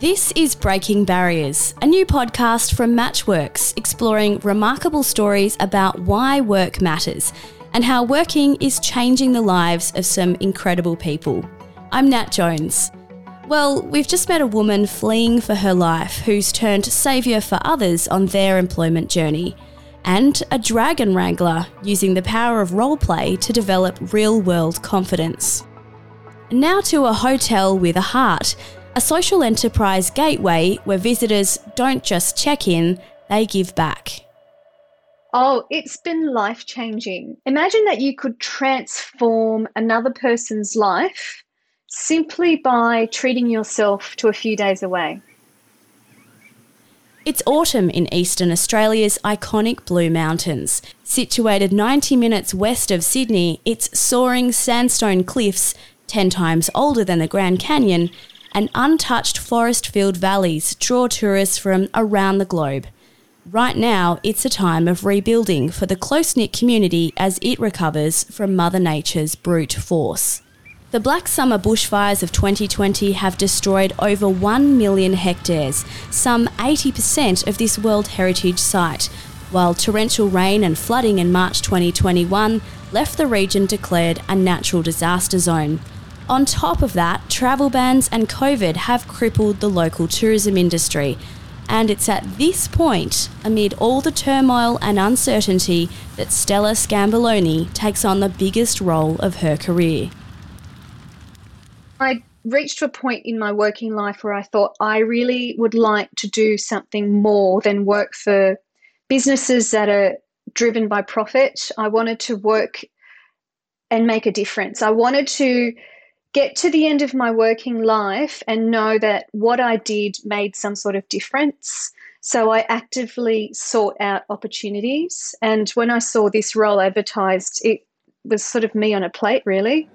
This is Breaking Barriers, a new podcast from Matchworks exploring remarkable stories about why work matters and how working is changing the lives of some incredible people. I'm Nat Jones. Well, we've just met a woman fleeing for her life who's turned saviour for others on their employment journey, and a dragon wrangler using the power of roleplay to develop real world confidence. Now to a hotel with a heart a social enterprise gateway where visitors don't just check in, they give back. Oh, it's been life changing. Imagine that you could transform another person's life simply by treating yourself to a few days away. It's autumn in eastern Australia's iconic Blue Mountains. Situated 90 minutes west of Sydney, its soaring sandstone cliffs, 10 times older than the Grand Canyon, and untouched forest filled valleys draw tourists from around the globe. Right now, it's a time of rebuilding for the close knit community as it recovers from Mother Nature's brute force. The Black Summer bushfires of 2020 have destroyed over 1 million hectares, some 80% of this World Heritage Site, while torrential rain and flooding in March 2021 left the region declared a natural disaster zone. On top of that, travel bans and COVID have crippled the local tourism industry. And it's at this point, amid all the turmoil and uncertainty, that Stella Sgambellone takes on the biggest role of her career. I reached a point in my working life where I thought I really would like to do something more than work for businesses that are driven by profit. I wanted to work and make a difference. I wanted to get to the end of my working life and know that what I did made some sort of difference. So I actively sought out opportunities. And when I saw this role advertised, it was sort of me on a plate, really.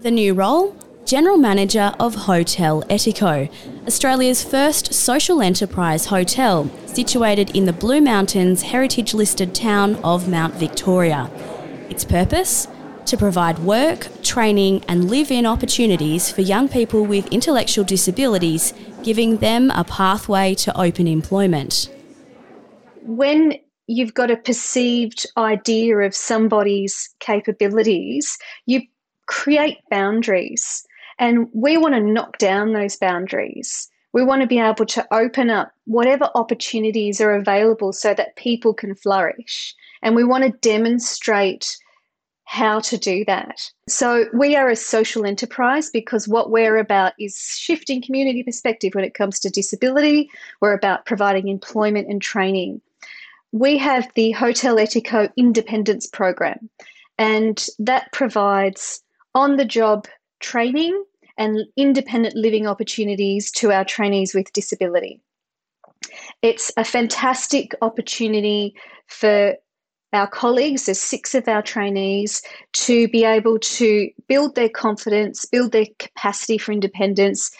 The new role? General Manager of Hotel Etico, Australia's first social enterprise hotel, situated in the Blue Mountains heritage listed town of Mount Victoria. Its purpose? to provide work, training, and live in opportunities for young people with intellectual disabilities, giving them a pathway to open employment. When you've got a perceived idea of somebody's capabilities, you create boundaries. And we want to knock down those boundaries. We want to be able to open up whatever opportunities are available so that people can flourish. And we want to demonstrate how to do that. So, we are a social enterprise because what we're about is shifting community perspective when it comes to disability. We're about providing employment and training. We have the Hotel Etico Independence Program, and that provides on the job training and independent living opportunities to our trainees with disability. It's a fantastic opportunity for our colleagues, there's six of our trainees, to be able to build their confidence, build their capacity for independence,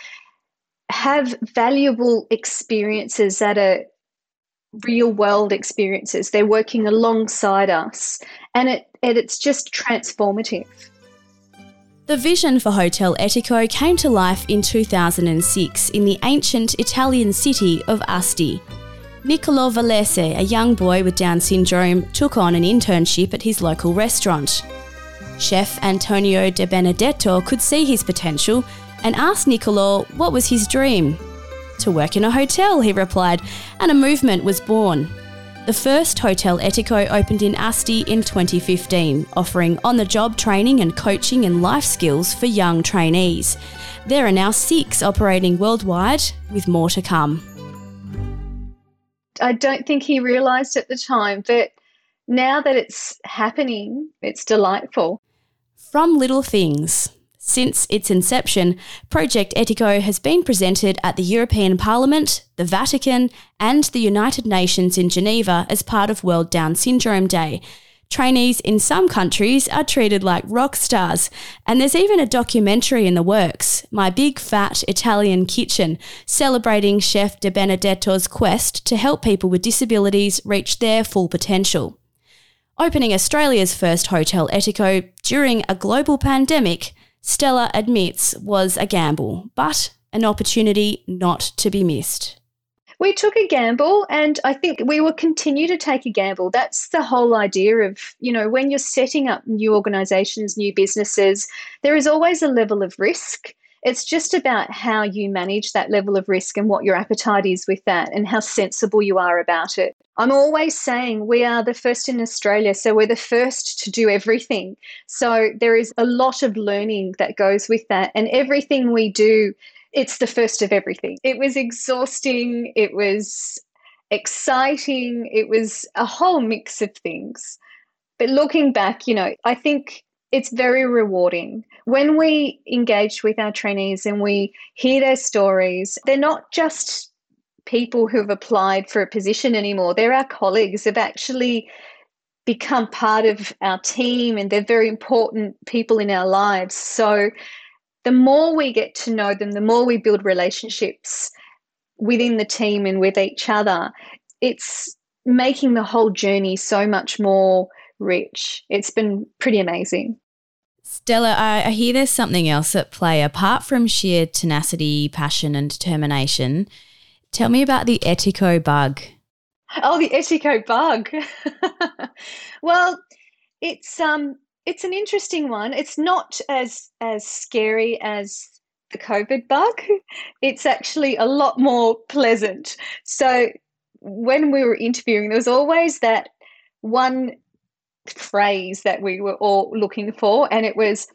have valuable experiences that are real world experiences. They're working alongside us, and it and it's just transformative. The vision for Hotel Etico came to life in 2006 in the ancient Italian city of Asti. Niccolo Vallese, a young boy with Down syndrome, took on an internship at his local restaurant. Chef Antonio De Benedetto could see his potential and asked Niccolo what was his dream. To work in a hotel, he replied, and a movement was born. The first Hotel Etico opened in Asti in 2015, offering on the job training and coaching and life skills for young trainees. There are now six operating worldwide, with more to come. I don't think he realized at the time, but now that it's happening, it's delightful. From Little Things. Since its inception, Project Etico has been presented at the European Parliament, the Vatican, and the United Nations in Geneva as part of World Down Syndrome Day, Trainees in some countries are treated like rock stars, and there's even a documentary in the works, My Big Fat Italian Kitchen, celebrating Chef De Benedetto's quest to help people with disabilities reach their full potential. Opening Australia's first Hotel Etico during a global pandemic, Stella admits was a gamble, but an opportunity not to be missed. We took a gamble, and I think we will continue to take a gamble. That's the whole idea of, you know, when you're setting up new organizations, new businesses, there is always a level of risk. It's just about how you manage that level of risk and what your appetite is with that and how sensible you are about it. I'm always saying we are the first in Australia, so we're the first to do everything. So there is a lot of learning that goes with that. And everything we do, it's the first of everything. It was exhausting, it was exciting, it was a whole mix of things. But looking back, you know, I think it's very rewarding. When we engage with our trainees and we hear their stories, they're not just people who have applied for a position anymore, they're our colleagues, have actually become part of our team and they're very important people in our lives. So the more we get to know them, the more we build relationships within the team and with each other, it's making the whole journey so much more rich. It's been pretty amazing. Stella, I, I hear there's something else at play apart from sheer tenacity, passion, and determination. Tell me about the Etico bug. Oh, the Etico bug. well, it's um, it's an interesting one. It's not as as scary as the COVID bug. It's actually a lot more pleasant. So when we were interviewing, there was always that one phrase that we were all looking for, and it was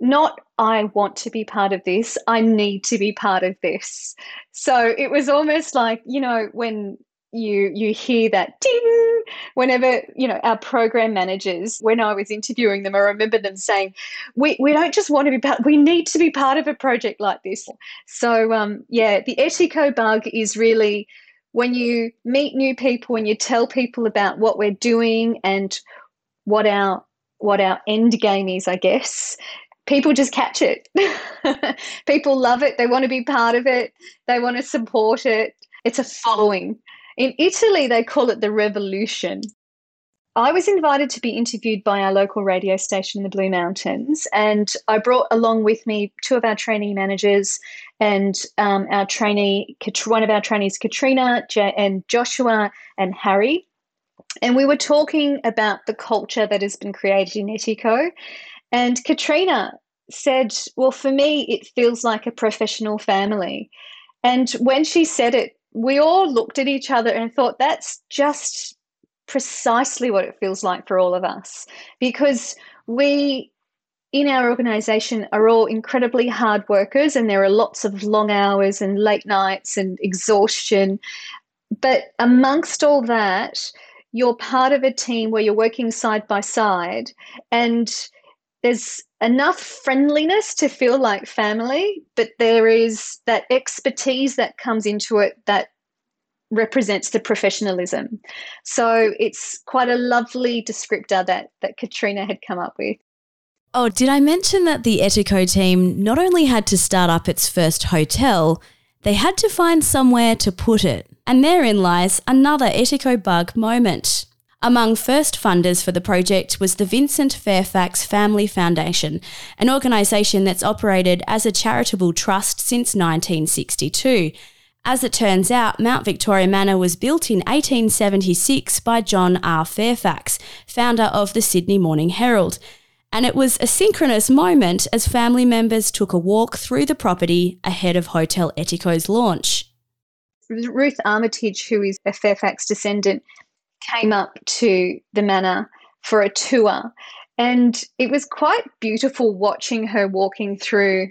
not I want to be part of this, I need to be part of this. So it was almost like, you know, when you you hear that ding whenever you know our program managers when i was interviewing them i remember them saying we, we don't just want to be part we need to be part of a project like this so um, yeah the etico bug is really when you meet new people and you tell people about what we're doing and what our what our end game is, I guess, people just catch it. people love it. They want to be part of it. They want to support it. It's a following. In Italy, they call it the revolution. I was invited to be interviewed by our local radio station in the Blue Mountains, and I brought along with me two of our trainee managers and um, our trainee, one of our trainees, Katrina and Joshua and Harry. And we were talking about the culture that has been created in Etico. And Katrina said, Well, for me, it feels like a professional family. And when she said it, we all looked at each other and thought, That's just precisely what it feels like for all of us. Because we, in our organization, are all incredibly hard workers, and there are lots of long hours and late nights and exhaustion. But amongst all that, you're part of a team where you're working side by side and there's enough friendliness to feel like family, but there is that expertise that comes into it that represents the professionalism. So it's quite a lovely descriptor that that Katrina had come up with. Oh, did I mention that the Etico team not only had to start up its first hotel, they had to find somewhere to put it? And therein lies another Etico bug moment. Among first funders for the project was the Vincent Fairfax Family Foundation, an organisation that's operated as a charitable trust since 1962. As it turns out, Mount Victoria Manor was built in 1876 by John R. Fairfax, founder of the Sydney Morning Herald. And it was a synchronous moment as family members took a walk through the property ahead of Hotel Etico's launch. Ruth Armitage, who is a Fairfax descendant, came up to the manor for a tour. And it was quite beautiful watching her walking through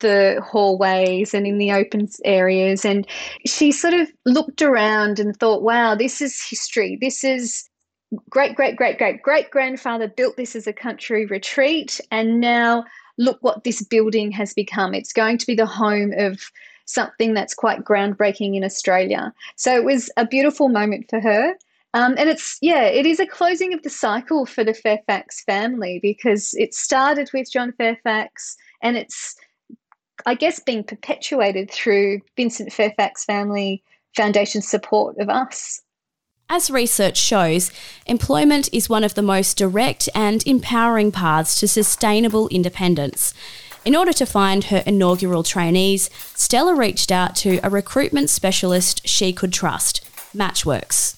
the hallways and in the open areas. And she sort of looked around and thought, wow, this is history. This is great, great, great, great, great grandfather built this as a country retreat. And now look what this building has become. It's going to be the home of something that's quite groundbreaking in Australia. So it was a beautiful moment for her. Um, and it's, yeah, it is a closing of the cycle for the Fairfax family because it started with John Fairfax and it's, I guess, being perpetuated through Vincent Fairfax Family Foundation support of us. As research shows, employment is one of the most direct and empowering paths to sustainable independence. In order to find her inaugural trainees, Stella reached out to a recruitment specialist she could trust, Matchworks.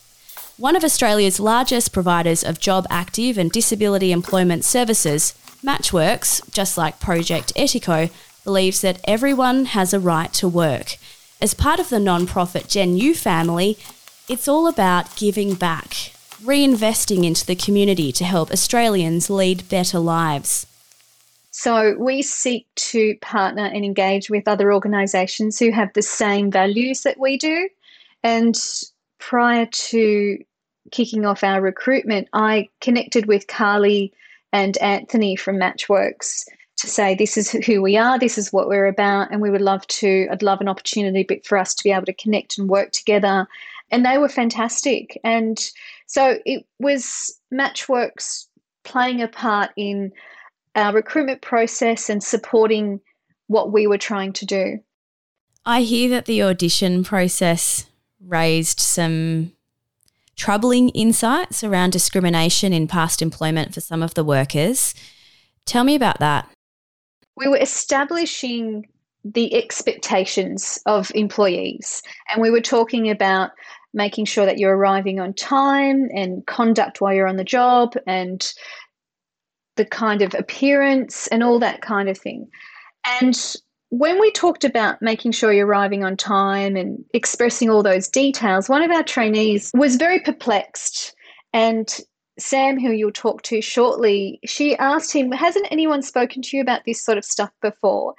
One of Australia's largest providers of job active and disability employment services, Matchworks, just like Project Etico, believes that everyone has a right to work. As part of the non-profit Gen U family, it's all about giving back, reinvesting into the community to help Australians lead better lives. So, we seek to partner and engage with other organisations who have the same values that we do. And prior to kicking off our recruitment, I connected with Carly and Anthony from Matchworks to say this is who we are, this is what we're about, and we would love to. I'd love an opportunity for us to be able to connect and work together and they were fantastic. And so it was Matchworks playing a part in our recruitment process and supporting what we were trying to do. I hear that the audition process raised some troubling insights around discrimination in past employment for some of the workers. Tell me about that. We were establishing the expectations of employees, and we were talking about making sure that you're arriving on time and conduct while you're on the job and the kind of appearance and all that kind of thing. And when we talked about making sure you're arriving on time and expressing all those details, one of our trainees was very perplexed. And Sam, who you'll talk to shortly, she asked him, Hasn't anyone spoken to you about this sort of stuff before?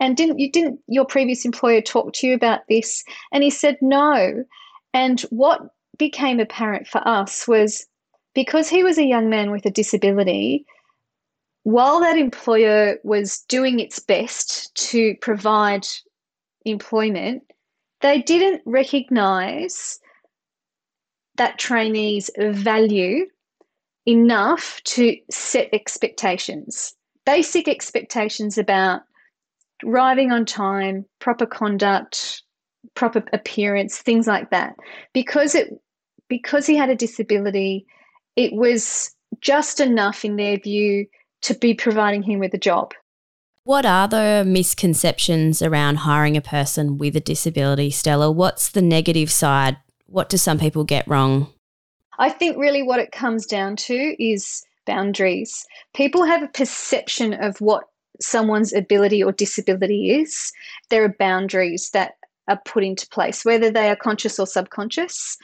And didn't you didn't your previous employer talk to you about this? And he said no. And what became apparent for us was because he was a young man with a disability, while that employer was doing its best to provide employment, they didn't recognize that trainee's value enough to set expectations, basic expectations about arriving on time, proper conduct, proper appearance, things like that. Because it because he had a disability, it was just enough in their view to be providing him with a job. What are the misconceptions around hiring a person with a disability, Stella? What's the negative side? What do some people get wrong? I think really what it comes down to is boundaries. People have a perception of what someone's ability or disability is. There are boundaries that are put into place, whether they are conscious or subconscious.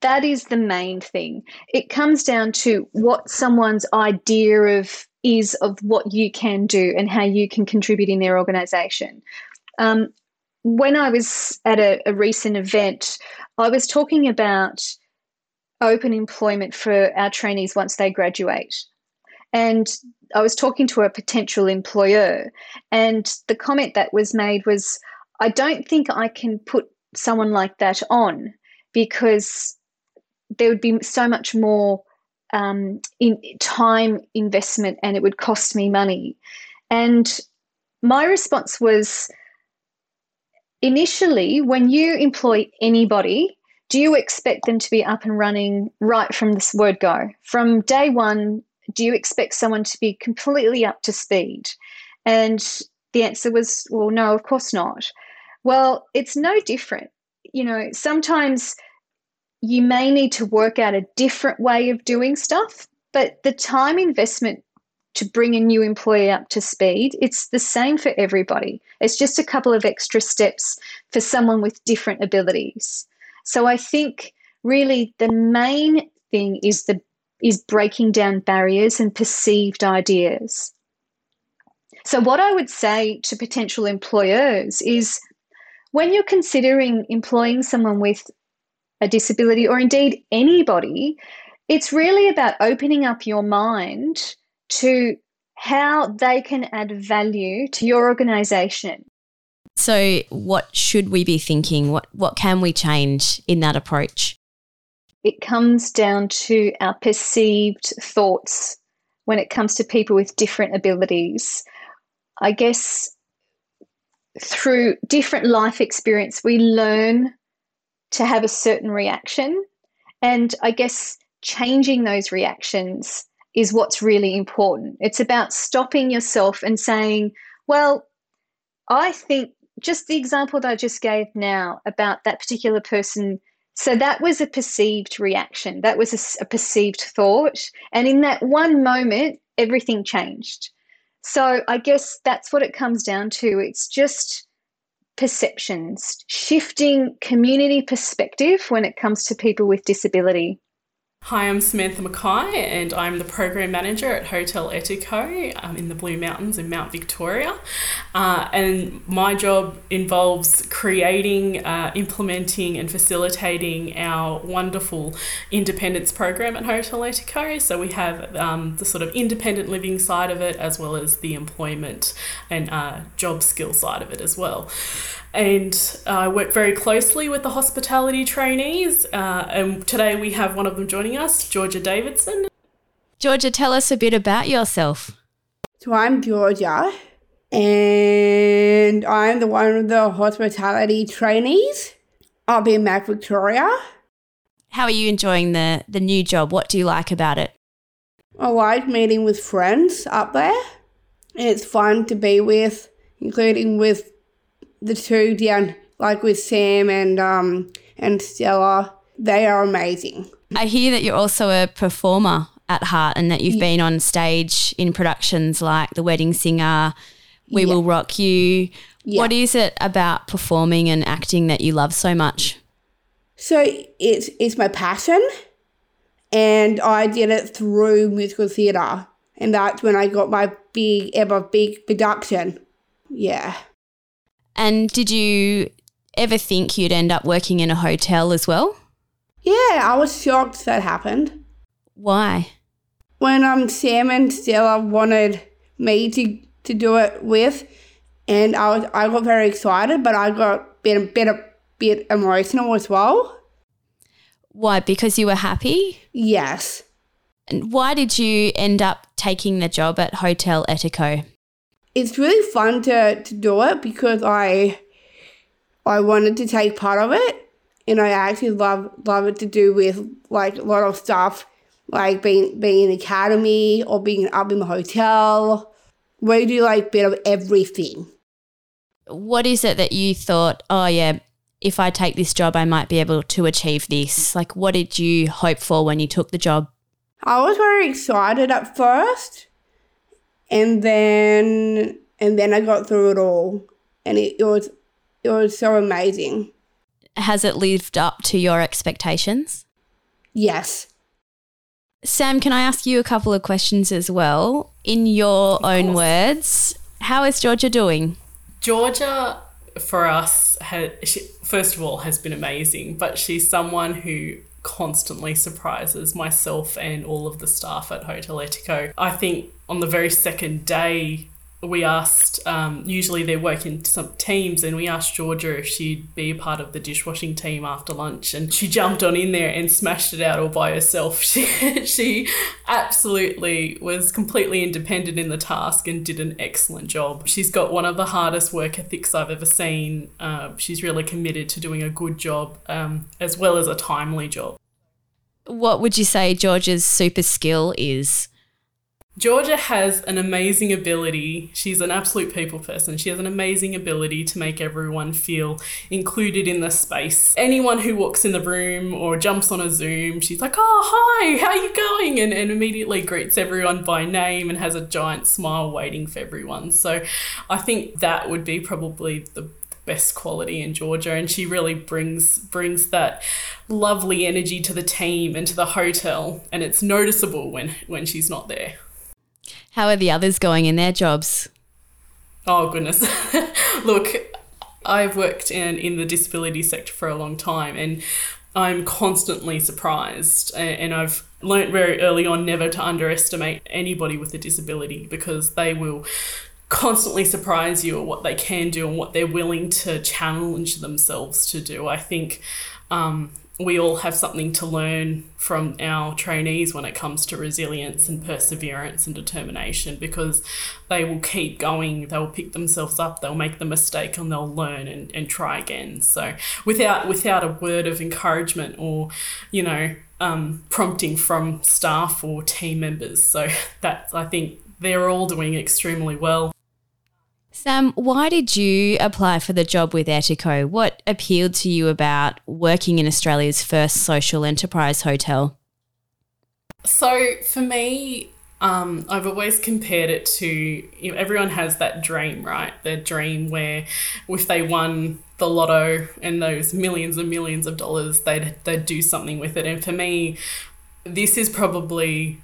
That is the main thing. It comes down to what someone's idea of is of what you can do and how you can contribute in their organization. Um, when I was at a, a recent event, I was talking about open employment for our trainees once they graduate. And I was talking to a potential employer, and the comment that was made was, I don't think I can put someone like that on because there would be so much more um, in time investment and it would cost me money. And my response was initially, when you employ anybody, do you expect them to be up and running right from this word go? From day one, do you expect someone to be completely up to speed? And the answer was, well, no, of course not. Well, it's no different. You know, sometimes you may need to work out a different way of doing stuff, but the time investment to bring a new employee up to speed, it's the same for everybody. It's just a couple of extra steps for someone with different abilities. So I think really the main thing is the is breaking down barriers and perceived ideas. So what I would say to potential employers is when you're considering employing someone with a disability or indeed anybody, it's really about opening up your mind to how they can add value to your organization. So, what should we be thinking? What, what can we change in that approach? It comes down to our perceived thoughts when it comes to people with different abilities. I guess through different life experience, we learn to have a certain reaction. And I guess changing those reactions is what's really important. It's about stopping yourself and saying, well, I think just the example that I just gave now about that particular person. So that was a perceived reaction, that was a, a perceived thought. And in that one moment, everything changed. So I guess that's what it comes down to. It's just perceptions, shifting community perspective when it comes to people with disability. Hi, I'm Samantha Mackay, and I'm the program manager at Hotel Etico um, in the Blue Mountains in Mount Victoria. Uh, and my job involves creating, uh, implementing, and facilitating our wonderful independence program at Hotel Etico. So we have um, the sort of independent living side of it, as well as the employment and uh, job skill side of it as well and uh, I work very closely with the hospitality trainees. Uh, and today we have one of them joining us, Georgia Davidson. Georgia, tell us a bit about yourself. So I'm Georgia, and I'm the one of the hospitality trainees up in Mac Victoria. How are you enjoying the the new job? What do you like about it? I like meeting with friends up there. It's fun to be with, including with the two down, like with Sam and um and Stella, they are amazing. I hear that you're also a performer at heart and that you've yeah. been on stage in productions like The Wedding Singer, We yeah. Will Rock You. Yeah. What is it about performing and acting that you love so much? So it's it's my passion and I did it through musical theatre and that's when I got my big ever big production. Yeah. And did you ever think you'd end up working in a hotel as well? Yeah, I was shocked that happened. Why? When um Sam and Stella wanted me to, to do it with, and I was I got very excited, but I got a bit a bit a bit emotional as well. Why? Because you were happy? Yes. And why did you end up taking the job at Hotel Etico? it's really fun to, to do it because I I wanted to take part of it and I actually love love it to do with like a lot of stuff like being being in the academy or being up in the hotel. We do like a bit of everything. What is it that you thought, oh yeah, if I take this job I might be able to achieve this? Like what did you hope for when you took the job? I was very excited at first and then and then I got through it all, and it, it was it was so amazing. Has it lived up to your expectations? Yes. Sam, can I ask you a couple of questions as well? In your own words, how is Georgia doing? Georgia, for us, has, she, first of all, has been amazing, but she's someone who constantly surprises myself and all of the staff at Hotel Etico. I think on the very second day we asked, um, usually they work in some teams, and we asked Georgia if she'd be a part of the dishwashing team after lunch. And she jumped on in there and smashed it out all by herself. She, she absolutely was completely independent in the task and did an excellent job. She's got one of the hardest work ethics I've ever seen. Uh, she's really committed to doing a good job um, as well as a timely job. What would you say Georgia's super skill is? Georgia has an amazing ability. She's an absolute people person. She has an amazing ability to make everyone feel included in the space. Anyone who walks in the room or jumps on a Zoom, she's like, Oh, hi, how are you going? And, and immediately greets everyone by name and has a giant smile waiting for everyone. So I think that would be probably the best quality in Georgia and she really brings brings that lovely energy to the team and to the hotel and it's noticeable when when she's not there. How are the others going in their jobs? Oh, goodness. Look, I've worked in, in the disability sector for a long time and I'm constantly surprised. And I've learnt very early on never to underestimate anybody with a disability because they will constantly surprise you at what they can do and what they're willing to challenge themselves to do. I think um, we all have something to learn from our trainees when it comes to resilience and perseverance and determination because they will keep going they'll pick themselves up they'll make the mistake and they'll learn and, and try again. So without without a word of encouragement or you know um, prompting from staff or team members. So that's i think they're all doing extremely well Sam, why did you apply for the job with Etico? What appealed to you about working in Australia's first social enterprise hotel? So, for me, um, I've always compared it to you know, everyone has that dream, right? Their dream where if they won the lotto and those millions and millions of dollars, they'd, they'd do something with it. And for me, this is probably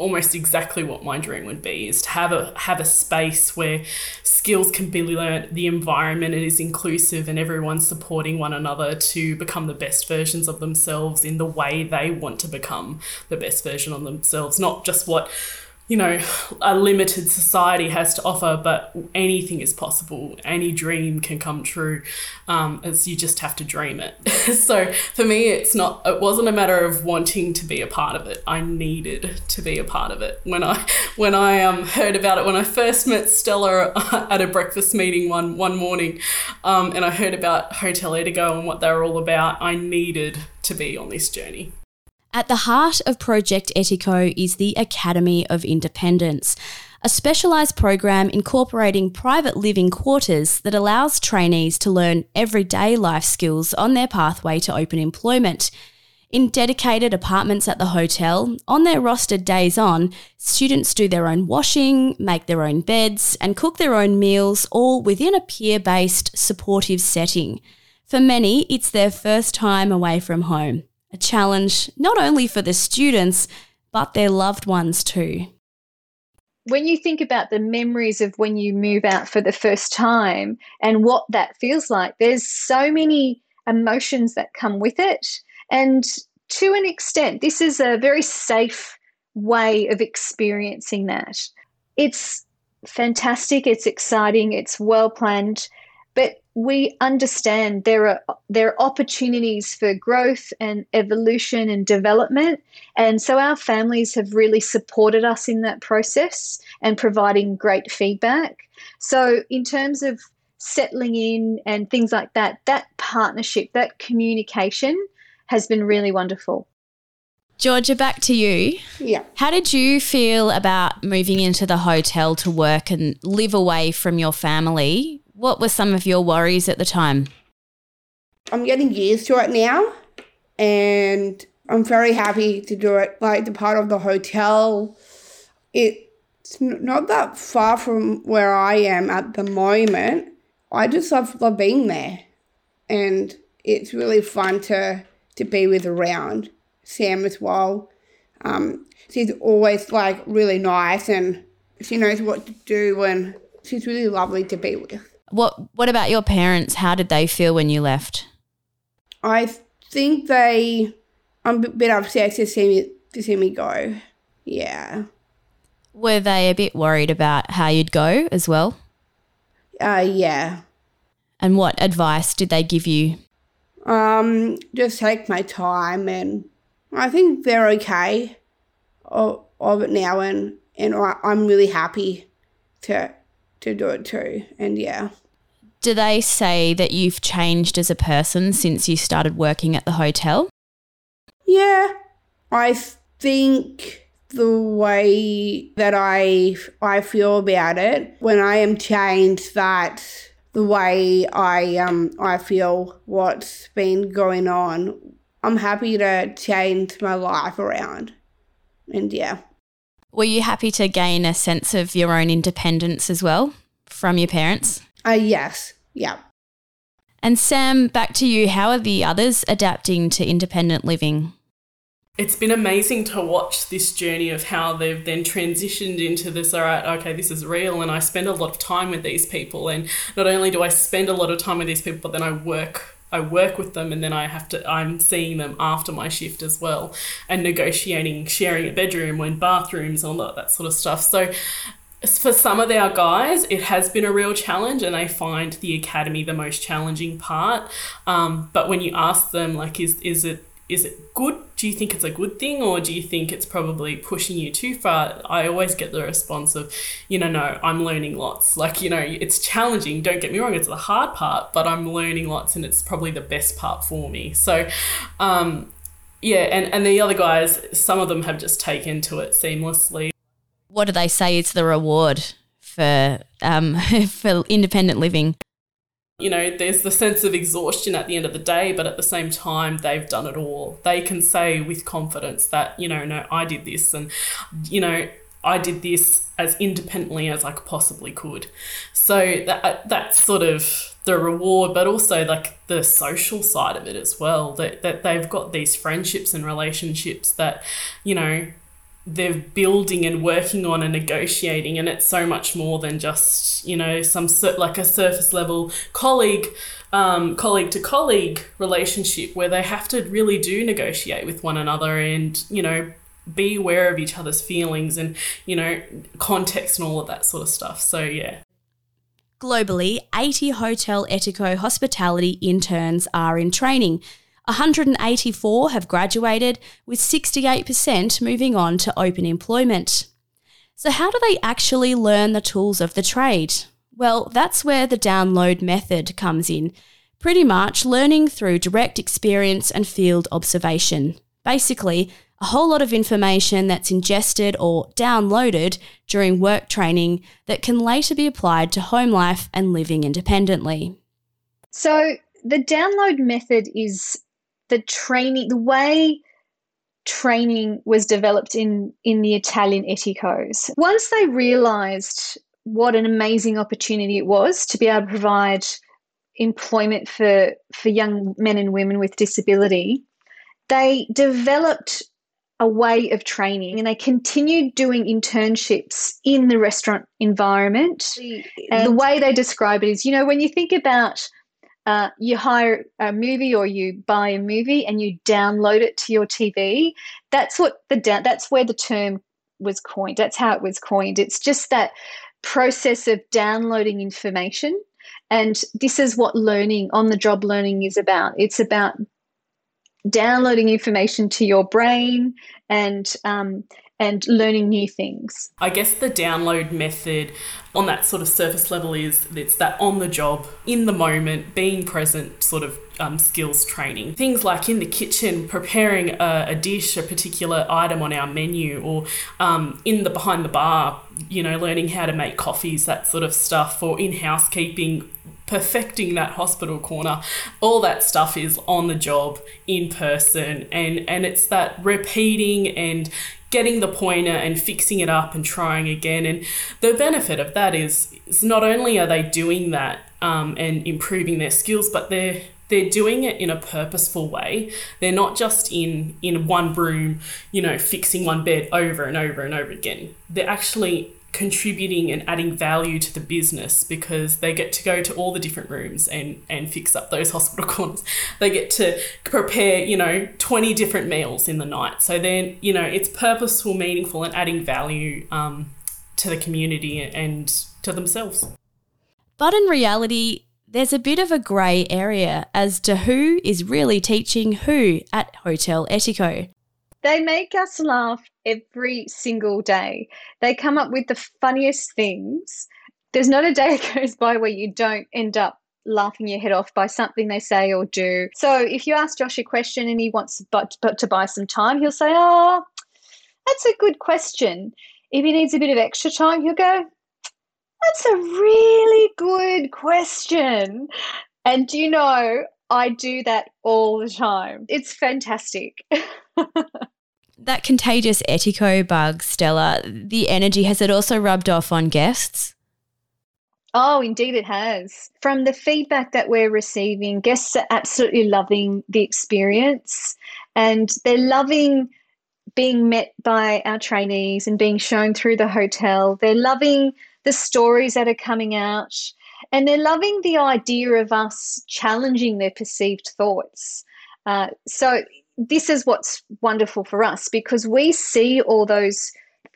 almost exactly what my dream would be is to have a have a space where skills can be learned the environment is inclusive and everyone's supporting one another to become the best versions of themselves in the way they want to become the best version of themselves not just what you know, a limited society has to offer, but anything is possible. Any dream can come true, um, as you just have to dream it. so for me, it's not. It wasn't a matter of wanting to be a part of it. I needed to be a part of it. When I when I um, heard about it, when I first met Stella at a breakfast meeting one one morning, um, and I heard about Hotel Etico and what they were all about, I needed to be on this journey. At the heart of Project Etico is the Academy of Independence, a specialised program incorporating private living quarters that allows trainees to learn everyday life skills on their pathway to open employment. In dedicated apartments at the hotel, on their rostered days on, students do their own washing, make their own beds, and cook their own meals, all within a peer based, supportive setting. For many, it's their first time away from home a challenge not only for the students, but their loved ones too. When you think about the memories of when you move out for the first time and what that feels like, there's so many emotions that come with it. And to an extent, this is a very safe way of experiencing that. It's fantastic, it's exciting, it's well planned, but we understand there are there are opportunities for growth and evolution and development and so our families have really supported us in that process and providing great feedback so in terms of settling in and things like that that partnership that communication has been really wonderful Georgia, back to you. Yeah. How did you feel about moving into the hotel to work and live away from your family? What were some of your worries at the time? I'm getting used to it now and I'm very happy to do it. Like the part of the hotel, it's not that far from where I am at the moment. I just love, love being there and it's really fun to, to be with around Sam as well. Um, she's always like really nice and she knows what to do and she's really lovely to be with. What What about your parents? How did they feel when you left? I think they. I'm a bit upset to see me to see me go. Yeah. Were they a bit worried about how you'd go as well? Uh, yeah. And what advice did they give you? Um, just take my time, and I think they're okay of, of it now, and and I'm really happy to to do it too. And yeah. Do they say that you've changed as a person since you started working at the hotel? Yeah. I think the way that I I feel about it when I am changed that the way I um I feel what's been going on I'm happy to change my life around and yeah were you happy to gain a sense of your own independence as well from your parents? Uh, yes. Yeah. And Sam, back to you. How are the others adapting to independent living? It's been amazing to watch this journey of how they've then transitioned into this, all right, okay, this is real. And I spend a lot of time with these people. And not only do I spend a lot of time with these people, but then I work I work with them and then I have to I'm seeing them after my shift as well and negotiating sharing a bedroom when bathrooms and all that, that sort of stuff. So for some of our guys, it has been a real challenge, and they find the academy the most challenging part. Um, but when you ask them, like, is is it is it good? Do you think it's a good thing, or do you think it's probably pushing you too far? I always get the response of, you know, no, I'm learning lots. Like, you know, it's challenging. Don't get me wrong, it's the hard part, but I'm learning lots, and it's probably the best part for me. So, um, yeah, and and the other guys, some of them have just taken to it seamlessly. What do they say is the reward for um, for independent living? You know, there's the sense of exhaustion at the end of the day, but at the same time, they've done it all. They can say with confidence that, you know, no, I did this and, you know, I did this as independently as I possibly could. So that uh, that's sort of the reward, but also like the social side of it as well. That that they've got these friendships and relationships that, you know, they're building and working on and negotiating and it's so much more than just you know some like a surface level colleague um, colleague to colleague relationship where they have to really do negotiate with one another and you know be aware of each other's feelings and you know context and all of that sort of stuff. So yeah. Globally 80 hotel etico hospitality interns are in training 184 have graduated, with 68% moving on to open employment. So, how do they actually learn the tools of the trade? Well, that's where the download method comes in. Pretty much learning through direct experience and field observation. Basically, a whole lot of information that's ingested or downloaded during work training that can later be applied to home life and living independently. So, the download method is the training, the way training was developed in in the Italian eticos. Once they realized what an amazing opportunity it was to be able to provide employment for for young men and women with disability, they developed a way of training and they continued doing internships in the restaurant environment. And the way they describe it is, you know, when you think about uh, you hire a movie or you buy a movie and you download it to your TV. That's what the that's where the term was coined. That's how it was coined. It's just that process of downloading information, and this is what learning on the job learning is about. It's about downloading information to your brain and um, and learning new things. I guess the download method on that sort of surface level is it's that on the job, in the moment, being present sort of um, skills training. Things like in the kitchen, preparing a, a dish, a particular item on our menu, or um, in the behind the bar, you know, learning how to make coffees, that sort of stuff, or in housekeeping, perfecting that hospital corner all that stuff is on the job in person and and it's that repeating and getting the pointer and fixing it up and trying again. And the benefit of that is, is not only are they doing that um, and improving their skills, but they're they're doing it in a purposeful way. They're not just in in one room, you know, fixing one bed over and over and over again. They're actually contributing and adding value to the business because they get to go to all the different rooms and and fix up those hospital corners. They get to prepare you know 20 different meals in the night. So then you know it's purposeful meaningful and adding value um, to the community and to themselves. But in reality there's a bit of a grey area as to who is really teaching who at Hotel Etico. They make us laugh every single day. They come up with the funniest things. There's not a day that goes by where you don't end up laughing your head off by something they say or do. So if you ask Josh a question and he wants but, but to buy some time, he'll say, "Oh, that's a good question." If he needs a bit of extra time, he'll go, "That's a really good question." And do you know, I do that all the time. It's fantastic. that contagious Etico bug, Stella, the energy, has it also rubbed off on guests? Oh, indeed it has. From the feedback that we're receiving, guests are absolutely loving the experience and they're loving being met by our trainees and being shown through the hotel. They're loving the stories that are coming out and they're loving the idea of us challenging their perceived thoughts. Uh, so this is what's wonderful for us because we see all those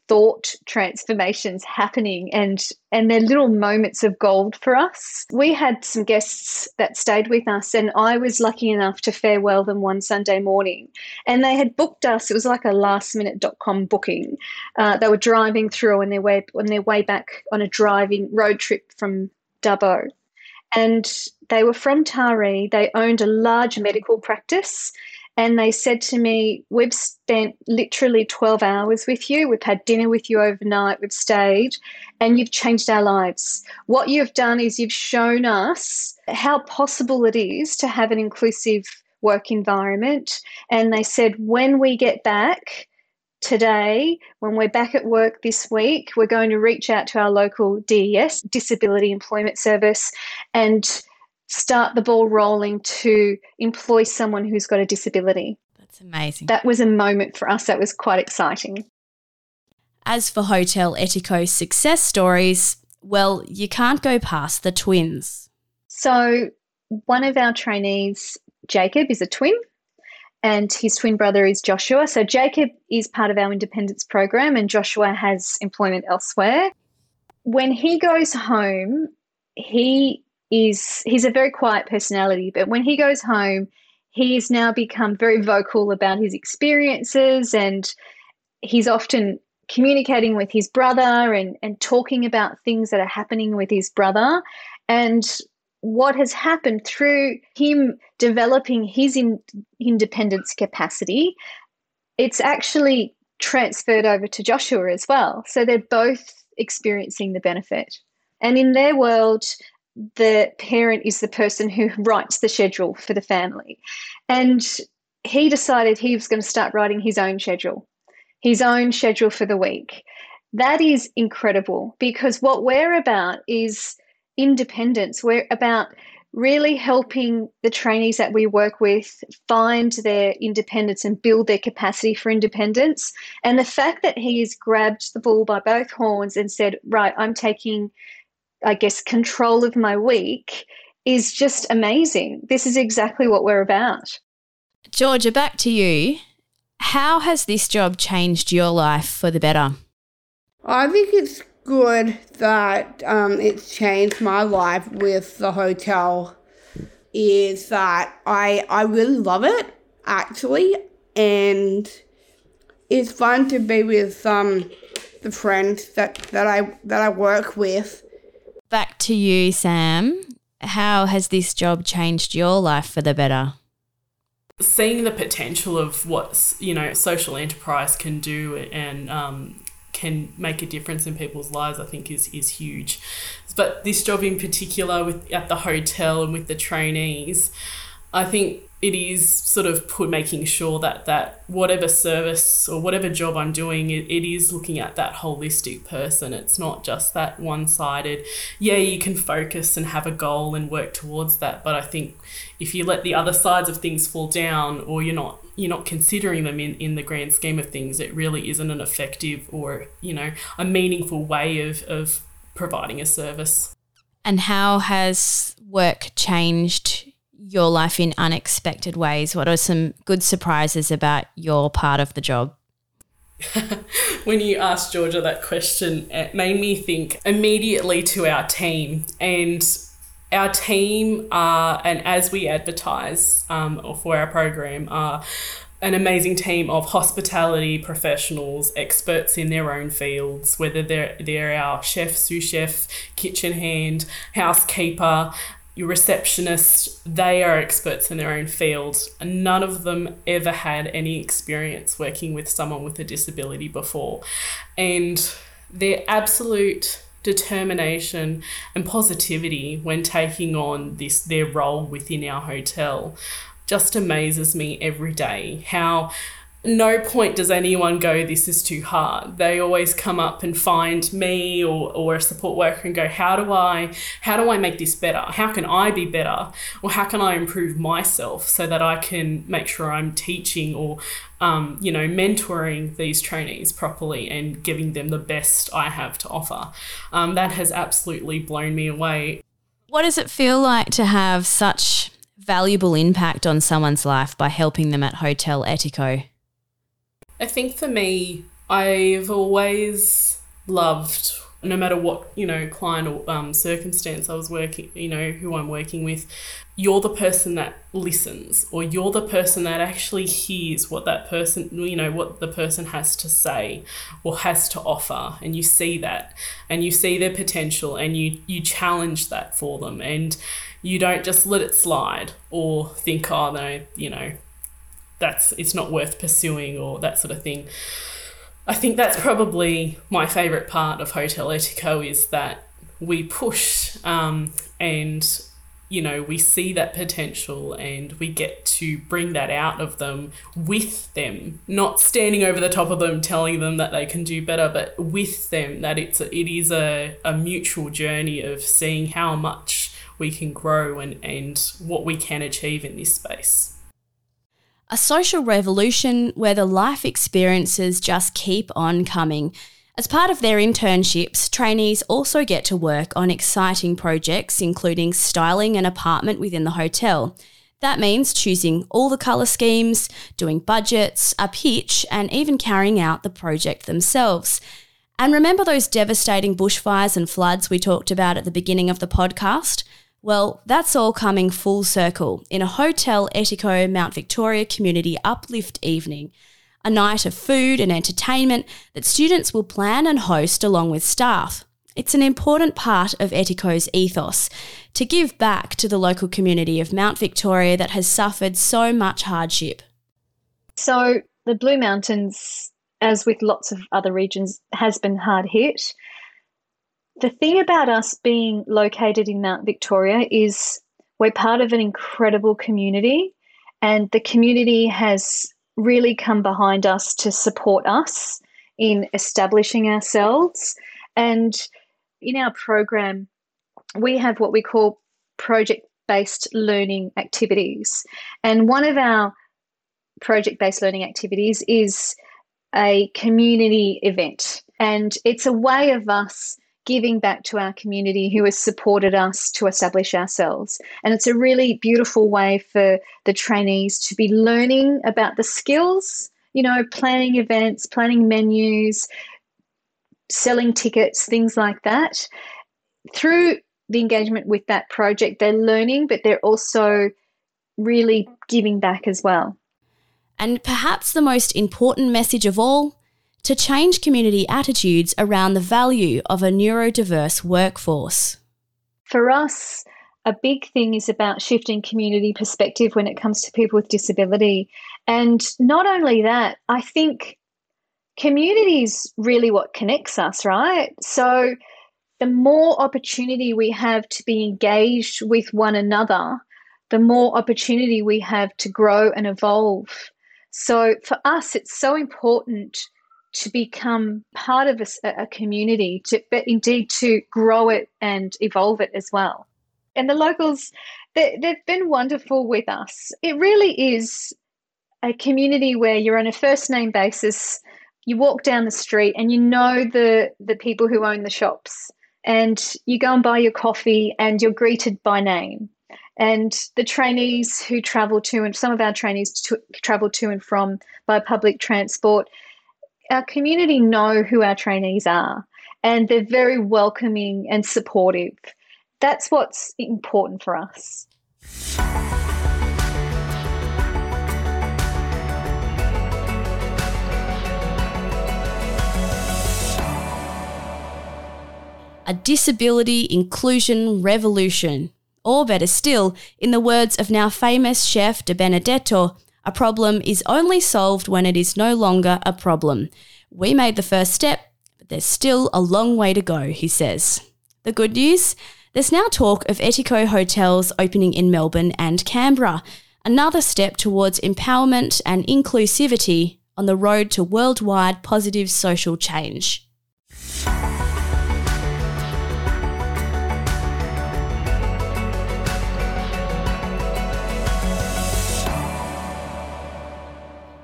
thought transformations happening and and they're little moments of gold for us. We had some guests that stayed with us and I was lucky enough to farewell them one Sunday morning and they had booked us it was like a last lastminute.com booking. Uh, they were driving through on their way on their way back on a driving road trip from Dubbo. And they were from Taree. They owned a large medical practice and they said to me, We've spent literally 12 hours with you. We've had dinner with you overnight. We've stayed, and you've changed our lives. What you've done is you've shown us how possible it is to have an inclusive work environment. And they said, When we get back, today, when we're back at work this week, we're going to reach out to our local DES, Disability Employment Service, and start the ball rolling to employ someone who's got a disability. That's amazing. That was a moment for us that was quite exciting. As for Hotel Etico's success stories, well, you can't go past the twins. So, one of our trainees, Jacob, is a twin, and his twin brother is Joshua. So, Jacob is part of our independence program, and Joshua has employment elsewhere. When he goes home, he is he's a very quiet personality, but when he goes home, he's now become very vocal about his experiences and he's often communicating with his brother and, and talking about things that are happening with his brother. And what has happened through him developing his in, independence capacity, it's actually transferred over to Joshua as well. So they're both experiencing the benefit. And in their world, the parent is the person who writes the schedule for the family. And he decided he was going to start writing his own schedule, his own schedule for the week. That is incredible because what we're about is independence. We're about really helping the trainees that we work with find their independence and build their capacity for independence. And the fact that he has grabbed the bull by both horns and said, Right, I'm taking I guess, control of my week is just amazing. This is exactly what we're about. Georgia, back to you. How has this job changed your life for the better? I think it's good that um, it's changed my life with the hotel. Is that I I really love it actually, and it's fun to be with um, the friends that, that I that I work with Back to you, Sam. How has this job changed your life for the better? Seeing the potential of what you know social enterprise can do and um, can make a difference in people's lives, I think is is huge. But this job in particular, with at the hotel and with the trainees, I think it is sort of put making sure that that whatever service or whatever job I'm doing, it, it is looking at that holistic person. It's not just that one sided. Yeah, you can focus and have a goal and work towards that, but I think if you let the other sides of things fall down or you're not you're not considering them in, in the grand scheme of things, it really isn't an effective or, you know, a meaningful way of, of providing a service. And how has work changed your life in unexpected ways? What are some good surprises about your part of the job? when you asked Georgia that question, it made me think immediately to our team. And our team are, and as we advertise um, for our program, are an amazing team of hospitality professionals, experts in their own fields, whether they're, they're our chef, sous chef, kitchen hand, housekeeper, your receptionist, they are experts in their own field. None of them ever had any experience working with someone with a disability before. And their absolute determination and positivity when taking on this their role within our hotel. Just amazes me every day how no point does anyone go, this is too hard. They always come up and find me or, or a support worker and go, how do I how do I make this better? How can I be better? Or how can I improve myself so that I can make sure I'm teaching or um, you know, mentoring these trainees properly and giving them the best I have to offer. Um, that has absolutely blown me away. What does it feel like to have such valuable impact on someone's life by helping them at Hotel Etico? I think for me, I've always loved no matter what you know client or um, circumstance I was working, you know who I'm working with, you're the person that listens, or you're the person that actually hears what that person, you know, what the person has to say or has to offer, and you see that, and you see their potential, and you you challenge that for them, and you don't just let it slide or think, oh no, you know, that's it's not worth pursuing or that sort of thing. I think that's probably my favourite part of Hotel Etico is that we push um, and you know we see that potential and we get to bring that out of them with them. Not standing over the top of them telling them that they can do better but with them that it's a, it is a, a mutual journey of seeing how much we can grow and, and what we can achieve in this space a social revolution where the life experiences just keep on coming. As part of their internships, trainees also get to work on exciting projects, including styling an apartment within the hotel. That means choosing all the colour schemes, doing budgets, a pitch, and even carrying out the project themselves. And remember those devastating bushfires and floods we talked about at the beginning of the podcast? Well, that's all coming full circle in a Hotel Etico Mount Victoria Community Uplift evening, a night of food and entertainment that students will plan and host along with staff. It's an important part of Etico's ethos to give back to the local community of Mount Victoria that has suffered so much hardship. So, the Blue Mountains, as with lots of other regions, has been hard hit the thing about us being located in Mount Victoria is we're part of an incredible community, and the community has really come behind us to support us in establishing ourselves. And in our program, we have what we call project based learning activities. And one of our project based learning activities is a community event. And it's a way of us giving back to our community who has supported us to establish ourselves. And it's a really beautiful way for the trainees to be learning about the skills, you know, planning events, planning menus, selling tickets, things like that. Through the engagement with that project, they're learning, but they're also really giving back as well. And perhaps the most important message of all to change community attitudes around the value of a neurodiverse workforce. For us, a big thing is about shifting community perspective when it comes to people with disability. And not only that, I think community is really what connects us, right? So the more opportunity we have to be engaged with one another, the more opportunity we have to grow and evolve. So for us, it's so important to become part of a, a community, to, but indeed to grow it and evolve it as well. And the locals, they, they've been wonderful with us. It really is a community where you're on a first name basis. You walk down the street and you know the the people who own the shops, and you go and buy your coffee and you're greeted by name. And the trainees who travel to and some of our trainees to, travel to and from by public transport, our community know who our trainees are and they're very welcoming and supportive. That's what's important for us. A disability inclusion revolution. Or better still, in the words of now famous chef De Benedetto, a problem is only solved when it is no longer a problem. We made the first step, but there's still a long way to go, he says. The good news? There's now talk of Etico hotels opening in Melbourne and Canberra, another step towards empowerment and inclusivity on the road to worldwide positive social change.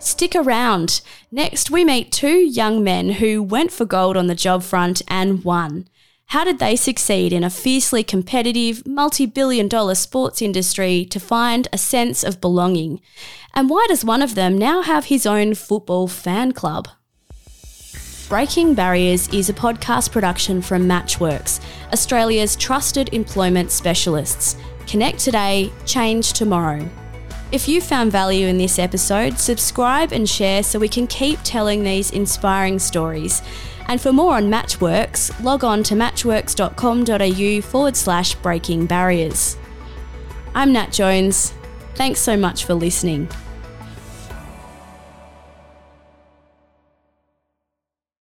Stick around. Next, we meet two young men who went for gold on the job front and won. How did they succeed in a fiercely competitive, multi billion dollar sports industry to find a sense of belonging? And why does one of them now have his own football fan club? Breaking Barriers is a podcast production from Matchworks, Australia's trusted employment specialists. Connect today, change tomorrow. If you found value in this episode, subscribe and share so we can keep telling these inspiring stories. And for more on Matchworks, log on to matchworks.com.au forward slash breaking barriers. I'm Nat Jones. Thanks so much for listening.